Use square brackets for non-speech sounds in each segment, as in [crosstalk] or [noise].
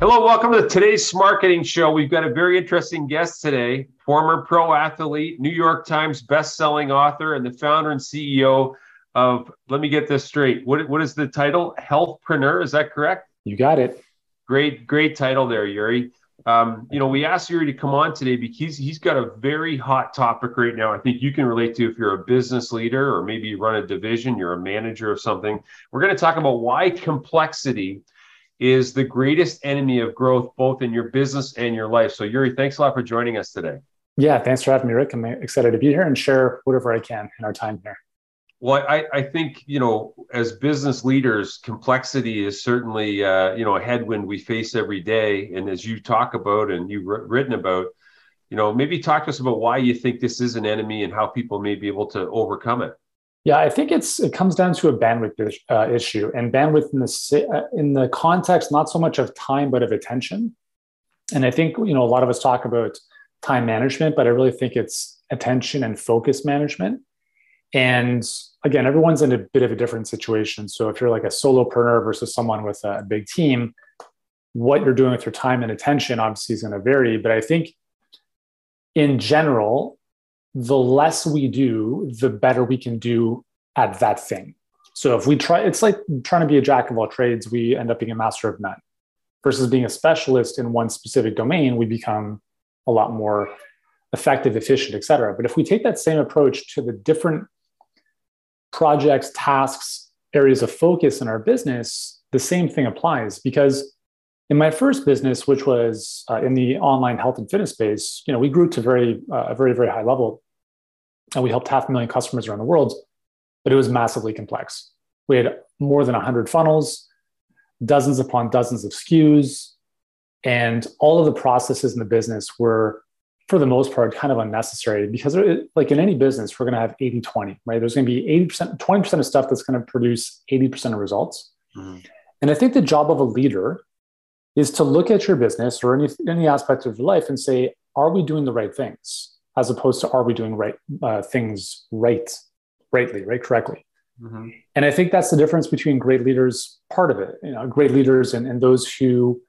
Hello, welcome to today's Marketing Show. We've got a very interesting guest today, former pro athlete, New York Times best-selling author, and the founder and CEO of, let me get this straight, what, what is the title? Healthpreneur, is that correct? You got it. Great, great title there, Yuri. Um, you know, we asked Yuri to come on today because he's got a very hot topic right now. I think you can relate to if you're a business leader or maybe you run a division, you're a manager of something. We're going to talk about why complexity – is the greatest enemy of growth, both in your business and your life. So, Yuri, thanks a lot for joining us today. Yeah, thanks for having me, Rick. I'm excited to be here and share whatever I can in our time here. Well, I, I think you know, as business leaders, complexity is certainly uh, you know a headwind we face every day. And as you talk about and you've written about, you know, maybe talk to us about why you think this is an enemy and how people may be able to overcome it. Yeah, I think it's it comes down to a bandwidth uh, issue, and bandwidth in the uh, in the context not so much of time but of attention. And I think you know a lot of us talk about time management, but I really think it's attention and focus management. And again, everyone's in a bit of a different situation. So if you're like a solopreneur versus someone with a big team, what you're doing with your time and attention obviously is going to vary. But I think in general, the less we do, the better we can do at that thing. So if we try, it's like trying to be a jack of all trades, we end up being a master of none. Versus being a specialist in one specific domain, we become a lot more effective, efficient, et cetera. But if we take that same approach to the different projects, tasks, areas of focus in our business, the same thing applies because in my first business, which was uh, in the online health and fitness space, you know, we grew to very uh, a very very high level and we helped half a million customers around the world, but it was massively complex. We had more than 100 funnels, dozens upon dozens of SKUs, and all of the processes in the business were, for the most part, kind of unnecessary because, it, like in any business, we're going to have 80 20, right? There's going to be 80%, 20% of stuff that's going to produce 80% of results. Mm-hmm. And I think the job of a leader is to look at your business or any, any aspect of your life and say, are we doing the right things? as opposed to are we doing right uh, things right, rightly, right, correctly. Mm-hmm. And I think that's the difference between great leaders, part of it, you know, great leaders and, and those who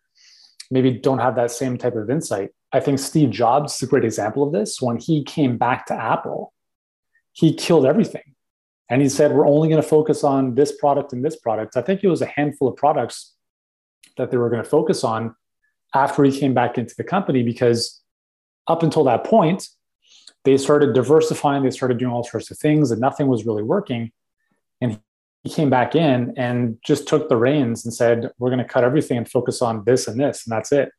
maybe don't have that same type of insight. I think Steve Jobs is a great example of this. When he came back to Apple, he killed everything. And he said, we're only going to focus on this product and this product. I think it was a handful of products that they were going to focus on after he came back into the company because up until that point, they started diversifying, they started doing all sorts of things, and nothing was really working. And he came back in and just took the reins and said, We're going to cut everything and focus on this and this, and that's it.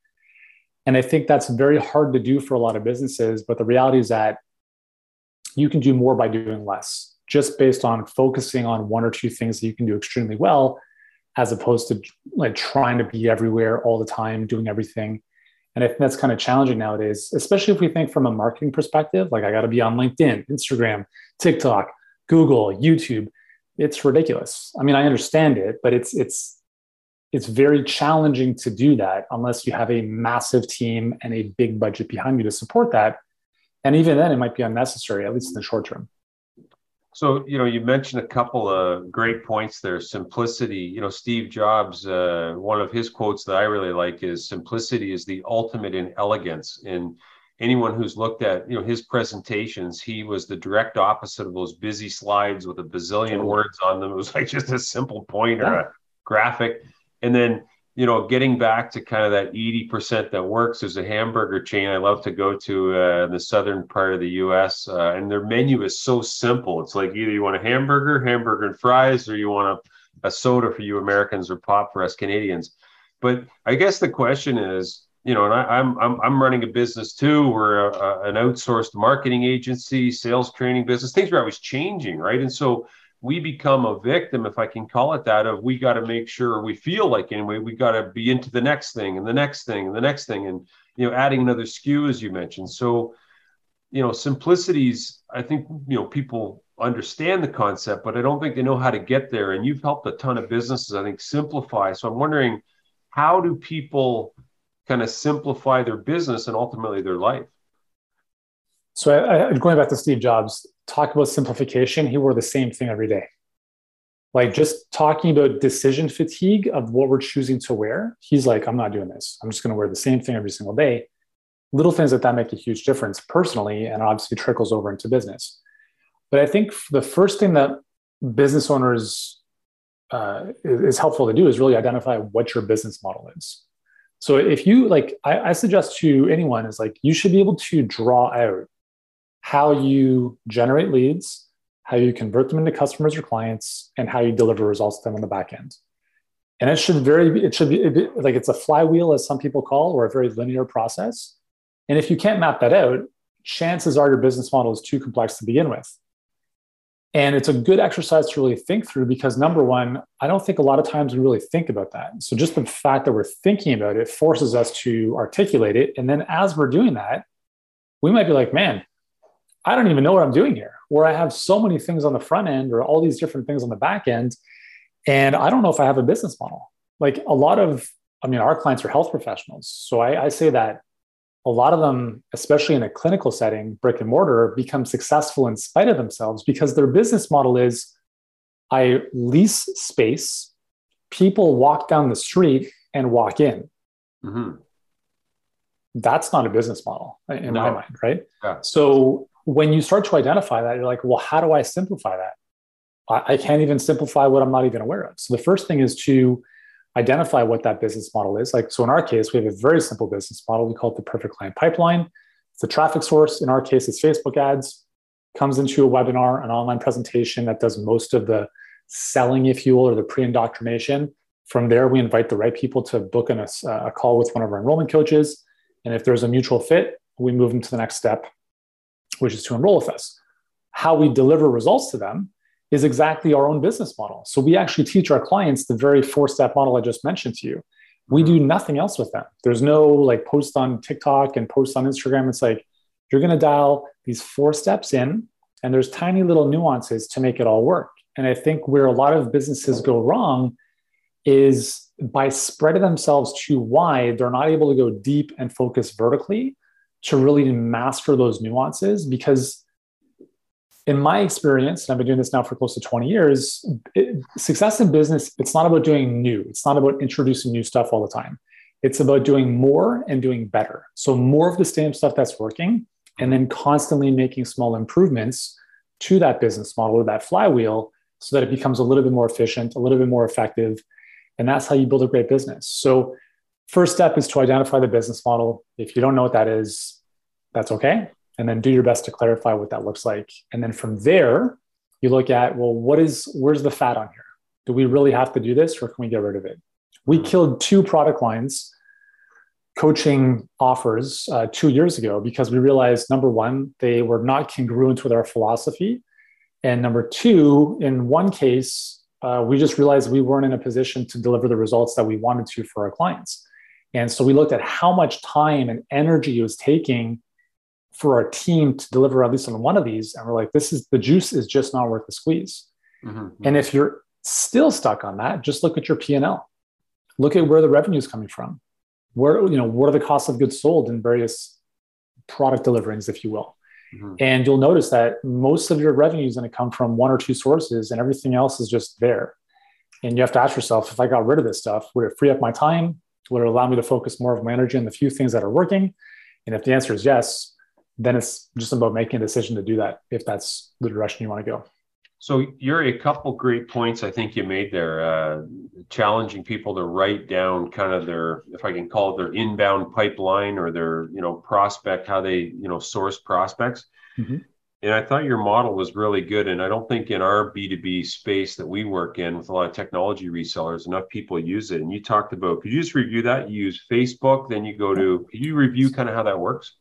And I think that's very hard to do for a lot of businesses. But the reality is that you can do more by doing less, just based on focusing on one or two things that you can do extremely well, as opposed to like trying to be everywhere all the time, doing everything. And I think that's kind of challenging nowadays, especially if we think from a marketing perspective. Like, I got to be on LinkedIn, Instagram, TikTok, Google, YouTube. It's ridiculous. I mean, I understand it, but it's it's it's very challenging to do that unless you have a massive team and a big budget behind you to support that. And even then, it might be unnecessary, at least in the short term. So, you know, you mentioned a couple of great points there. Simplicity, you know, Steve Jobs, uh, one of his quotes that I really like is simplicity is the ultimate in elegance. And anyone who's looked at, you know, his presentations, he was the direct opposite of those busy slides with a bazillion words on them. It was like just a simple point or a graphic. And then you know, getting back to kind of that 80% that works, there's a hamburger chain I love to go to uh, in the southern part of the US, uh, and their menu is so simple. It's like either you want a hamburger, hamburger and fries, or you want a, a soda for you Americans or pop for us Canadians. But I guess the question is, you know, and I, am I'm, I'm I'm running a business too. We're a, a, an outsourced marketing agency, sales training business. Things are always changing, right? And so we become a victim, if I can call it that, of we got to make sure we feel like anyway, we got to be into the next thing and the next thing and the next thing, and you know, adding another SKU, as you mentioned. So, you know, simplicities. I think you know people understand the concept, but I don't think they know how to get there. And you've helped a ton of businesses, I think, simplify. So I'm wondering, how do people kind of simplify their business and ultimately their life? So I, I, going back to Steve Jobs, talk about simplification. He wore the same thing every day. Like just talking about decision fatigue of what we're choosing to wear. He's like, I'm not doing this. I'm just going to wear the same thing every single day. Little things like that make a huge difference personally, and obviously trickles over into business. But I think the first thing that business owners uh, is helpful to do is really identify what your business model is. So if you like, I, I suggest to anyone is like you should be able to draw out how you generate leads, how you convert them into customers or clients, and how you deliver results to them on the back end. And it should very it should be like it's a flywheel, as some people call, or a very linear process. And if you can't map that out, chances are your business model is too complex to begin with. And it's a good exercise to really think through because number one, I don't think a lot of times we really think about that. So just the fact that we're thinking about it forces us to articulate it. And then as we're doing that, we might be like, man, I don't even know what I'm doing here, where I have so many things on the front end or all these different things on the back end. And I don't know if I have a business model. Like a lot of, I mean, our clients are health professionals. So I, I say that a lot of them, especially in a clinical setting, brick and mortar, become successful in spite of themselves because their business model is I lease space, people walk down the street and walk in. Mm-hmm. That's not a business model in no. my mind, right? Yeah. So when you start to identify that, you're like, well, how do I simplify that? I, I can't even simplify what I'm not even aware of. So the first thing is to identify what that business model is. Like, so in our case, we have a very simple business model. We call it the perfect client pipeline. It's a traffic source. In our case, it's Facebook ads, comes into a webinar, an online presentation that does most of the selling, if you will, or the pre indoctrination. From there, we invite the right people to book in a, a call with one of our enrollment coaches. And if there's a mutual fit, we move them to the next step, which is to enroll with us. How we deliver results to them is exactly our own business model. So we actually teach our clients the very four step model I just mentioned to you. We do nothing else with them. There's no like post on TikTok and post on Instagram. It's like you're going to dial these four steps in, and there's tiny little nuances to make it all work. And I think where a lot of businesses go wrong is by spreading themselves too wide, they're not able to go deep and focus vertically to really master those nuances because in my experience, and I've been doing this now for close to 20 years, it, success in business, it's not about doing new. It's not about introducing new stuff all the time. It's about doing more and doing better. So, more of the same stuff that's working, and then constantly making small improvements to that business model or that flywheel so that it becomes a little bit more efficient, a little bit more effective. And that's how you build a great business. So, first step is to identify the business model. If you don't know what that is, that's okay and then do your best to clarify what that looks like. And then from there, you look at, well, what is, where's the fat on here? Do we really have to do this or can we get rid of it? We hmm. killed two product lines coaching offers uh, two years ago because we realized number one, they were not congruent with our philosophy. And number two, in one case, uh, we just realized we weren't in a position to deliver the results that we wanted to for our clients. And so we looked at how much time and energy it was taking for our team to deliver at least on one of these. And we're like this is the juice is just not worth the squeeze. Mm-hmm. and if you're still stuck on that just look at your p&l look at where the revenue is coming from. Where you know what are the costs of goods sold in various product deliverings if you will. Mm-hmm. and you'll notice that most of your revenue is going to come from one or two sources and everything else is just there. And you have to ask yourself if i got rid of this stuff would it free up my time would it allow me to focus more of my energy on the few things that are working and if the answer is yes then it's just about making a decision to do that if that's the direction you want to go. So you're a couple great points I think you made there, uh, challenging people to write down kind of their, if I can call it their inbound pipeline or their, you know, prospect, how they, you know, source prospects. Mm-hmm. And I thought your model was really good. And I don't think in our B2B space that we work in with a lot of technology resellers, enough people use it. And you talked about, could you just review that? You use Facebook, then you go to, could you review kind of how that works?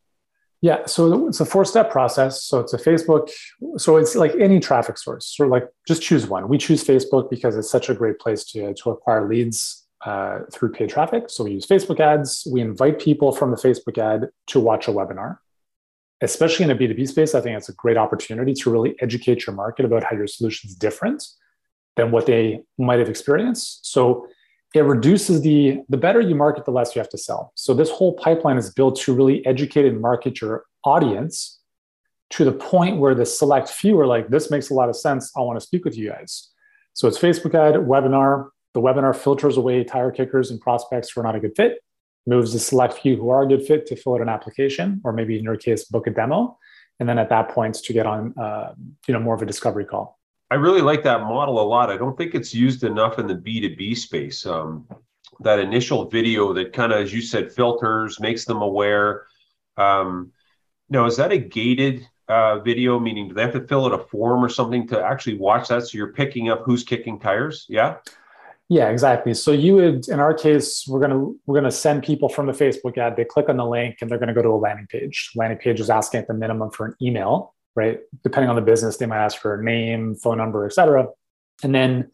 Yeah, so it's a four-step process. So it's a Facebook. So it's like any traffic source. So like just choose one. We choose Facebook because it's such a great place to, to acquire leads uh, through paid traffic. So we use Facebook ads. We invite people from the Facebook ad to watch a webinar. Especially in a B2B space, I think it's a great opportunity to really educate your market about how your solution is different than what they might have experienced. So it reduces the the better you market the less you have to sell so this whole pipeline is built to really educate and market your audience to the point where the select few are like this makes a lot of sense i want to speak with you guys So it's Facebook ad, webinar. The webinar filters away tire kickers and prospects who are not a good fit, moves the select few who are a good fit to fill out an application, or maybe in your case, book a demo. And then at that point, to get on, uh, you know, more of a discovery call. I really like that model a lot. I don't think it's used enough in the B2B space. Um, that initial video that kind of, as you said, filters, makes them aware. Um, now, is that a gated uh, video? Meaning, do they have to fill out a form or something to actually watch that? So you're picking up who's kicking tires? Yeah. Yeah, exactly. So you would, in our case, we're gonna we're gonna send people from the Facebook ad. They click on the link and they're gonna go to a landing page. Landing page is asking at the minimum for an email, right? Depending on the business, they might ask for a name, phone number, etc. And then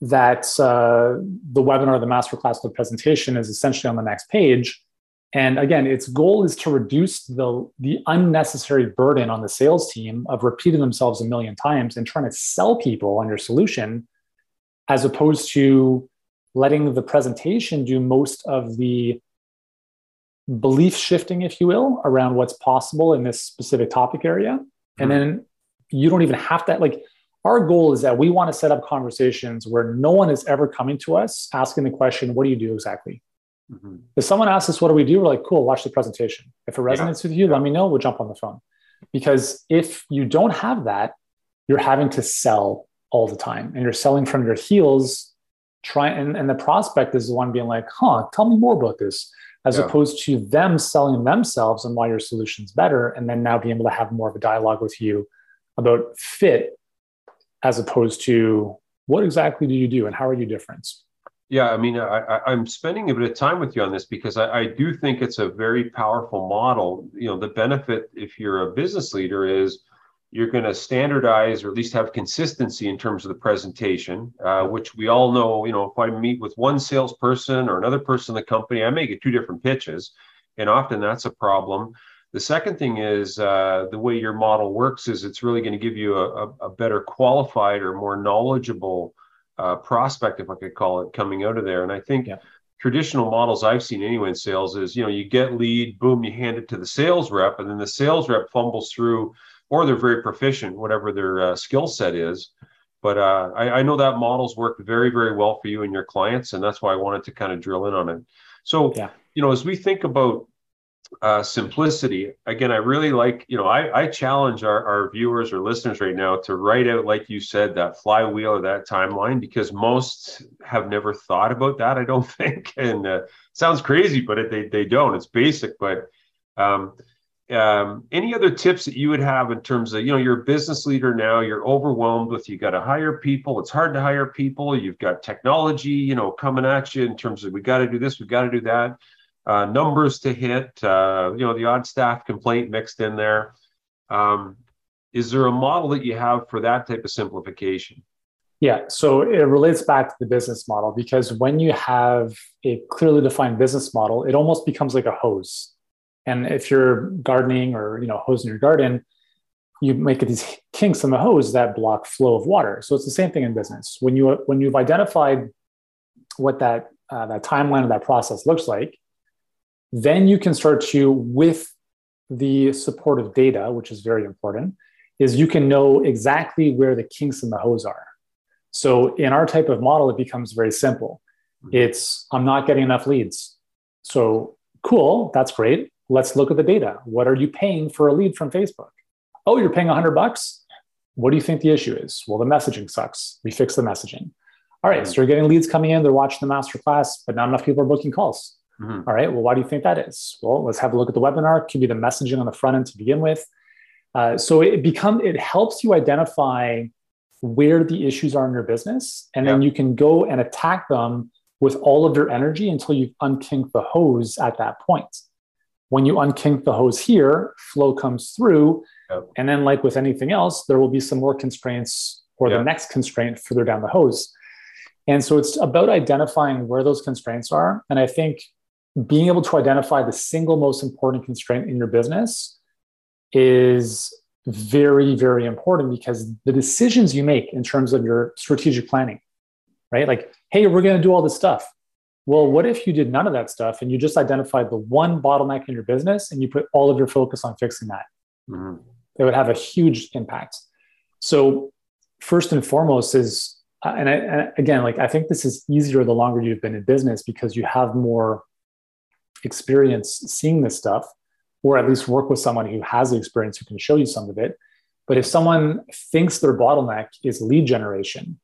that uh, the webinar, the masterclass, the presentation is essentially on the next page. And again, its goal is to reduce the, the unnecessary burden on the sales team of repeating themselves a million times and trying to sell people on your solution, as opposed to letting the presentation do most of the belief shifting, if you will, around what's possible in this specific topic area. Mm-hmm. And then you don't even have to, like, our goal is that we want to set up conversations where no one is ever coming to us asking the question, What do you do exactly? Mm-hmm. If someone asks us, what do we do? We're like, cool, watch the presentation. If it resonates yeah. with you, let me know. We'll jump on the phone. Because if you don't have that, you're having to sell all the time and you're selling from your heels. Try and, and the prospect is the one being like, huh, tell me more about this, as yeah. opposed to them selling themselves and why your solution's better. And then now being able to have more of a dialogue with you about fit as opposed to what exactly do you do and how are you different? Yeah, I mean, I, am spending a bit of time with you on this because I, I, do think it's a very powerful model. You know, the benefit if you're a business leader is you're going to standardize or at least have consistency in terms of the presentation, uh, which we all know. You know, if I meet with one salesperson or another person in the company, I may get two different pitches, and often that's a problem. The second thing is uh, the way your model works is it's really going to give you a, a, a better qualified or more knowledgeable uh, prospect, if I could call it, coming out of there. And I think yeah. traditional models I've seen anyway in sales is, you know, you get lead, boom, you hand it to the sales rep, and then the sales rep fumbles through, or they're very proficient, whatever their uh, skill set is. But uh, I, I, know that model's worked very, very well for you and your clients, and that's why I wanted to kind of drill in on it. So, yeah. you know, as we think about uh, simplicity. Again, I really like, you know, I, I challenge our, our viewers or listeners right now to write out, like you said, that flywheel or that timeline, because most have never thought about that, I don't [laughs] think. And uh, sounds crazy, but it, they, they don't. It's basic. But um, um, any other tips that you would have in terms of, you know, you're a business leader now, you're overwhelmed with, you got to hire people. It's hard to hire people. You've got technology, you know, coming at you in terms of, we got to do this, we got to do that uh, numbers to hit, uh, you know, the odd staff complaint mixed in there. Um, is there a model that you have for that type of simplification? Yeah, so it relates back to the business model because when you have a clearly defined business model, it almost becomes like a hose. And if you're gardening or you know hosing your garden, you make these [laughs] kinks in the hose that block flow of water. So it's the same thing in business. When you when you've identified what that uh, that timeline of that process looks like, then you can start to, with the support of data, which is very important, is you can know exactly where the kinks in the hose are. So in our type of model, it becomes very simple. It's I'm not getting enough leads. So cool, that's great. Let's look at the data. What are you paying for a lead from Facebook? Oh, you're paying 100 bucks. What do you think the issue is? Well, the messaging sucks. We fix the messaging. All right, so you're getting leads coming in, they're watching the master class, but not enough people are booking calls. Mm-hmm. All right. Well, why do you think that is? Well, let's have a look at the webinar. It could be the messaging on the front end to begin with. Uh, so it become it helps you identify where the issues are in your business, and then you can go and attack them with all of your energy until you've unkinked the hose at that point. When you unkink the hose here, flow comes through, yep. and then like with anything else, there will be some more constraints or yep. the next constraint further down the hose. And so it's about identifying where those constraints are. And I think being able to identify the single most important constraint in your business is very, very important because the decisions you make in terms of your strategic planning, right? Like, hey, we're going to do all this stuff. Well, what if you did none of that stuff and you just identified the one bottleneck in your business and you put all of your focus on fixing that? Mm-hmm. It would have a huge impact. So, first and foremost, is uh, and, I, and again, like I think this is easier the longer you've been in business because you have more experience seeing this stuff, or at least work with someone who has the experience who can show you some of it. But if someone thinks their bottleneck is lead generation,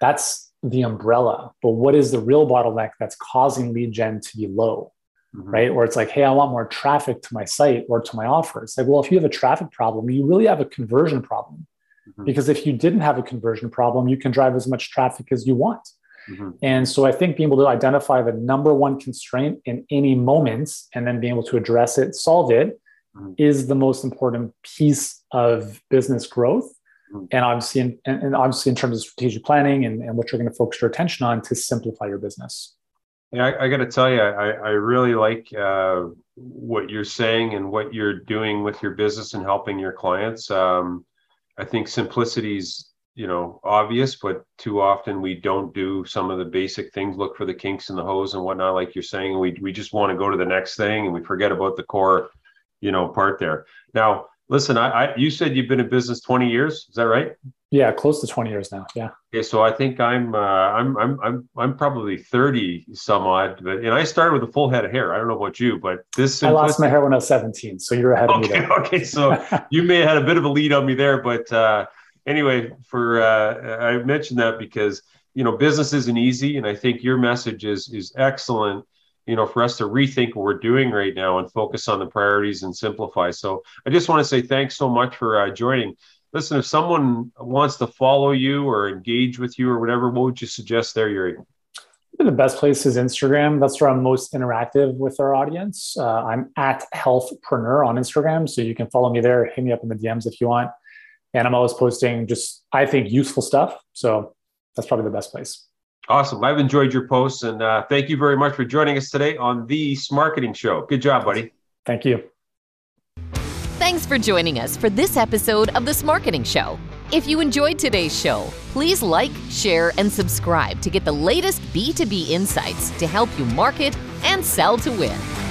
that's the umbrella. But what is the real bottleneck that's causing lead gen to be low? Mm-hmm. Right. Or it's like, hey, I want more traffic to my site or to my offer. It's like, well, if you have a traffic problem, you really have a conversion problem. Mm-hmm. Because if you didn't have a conversion problem, you can drive as much traffic as you want. Mm-hmm. And so I think being able to identify the number one constraint in any moment and then being able to address it, solve it, mm-hmm. is the most important piece of business growth. Mm-hmm. And obviously, in, and obviously, in terms of strategic planning and, and what you're going to focus your attention on to simplify your business. Yeah, I, I got to tell you, I, I really like uh, what you're saying and what you're doing with your business and helping your clients. Um, I think simplicity is you know obvious but too often we don't do some of the basic things look for the kinks in the hose and whatnot like you're saying we, we just want to go to the next thing and we forget about the core you know part there now listen I, I you said you've been in business 20 years is that right yeah close to 20 years now yeah okay so i think i'm uh, i'm i'm i'm i'm probably 30 some odd but and i started with a full head of hair i don't know about you but this i lost my hair when i was 17 so you're ahead okay, of me there. okay so you may have had a bit of a lead on me there but uh anyway, for uh, I mentioned that because you know business isn't easy, and I think your message is is excellent. You know, for us to rethink what we're doing right now and focus on the priorities and simplify. So I just want to say thanks so much for uh, joining. Listen, if someone wants to follow you or engage with you or whatever, what would you suggest there, Yuri? The best place is Instagram. That's where I'm most interactive with our audience. Uh, I'm at healthpreneur on Instagram. So you can follow me there. Hit me up in the DMs if you want and I'm always posting just I think useful stuff. So that's probably the best place. Awesome. I've enjoyed your posts and uh, thank you very much for joining us today on the Smarketing Show. Good job, buddy. Thank you. Thanks for joining us for this episode of the Smarketing Show. If you enjoyed today's show, please like, share, and subscribe to get the latest B2B insights to help you market and sell to win.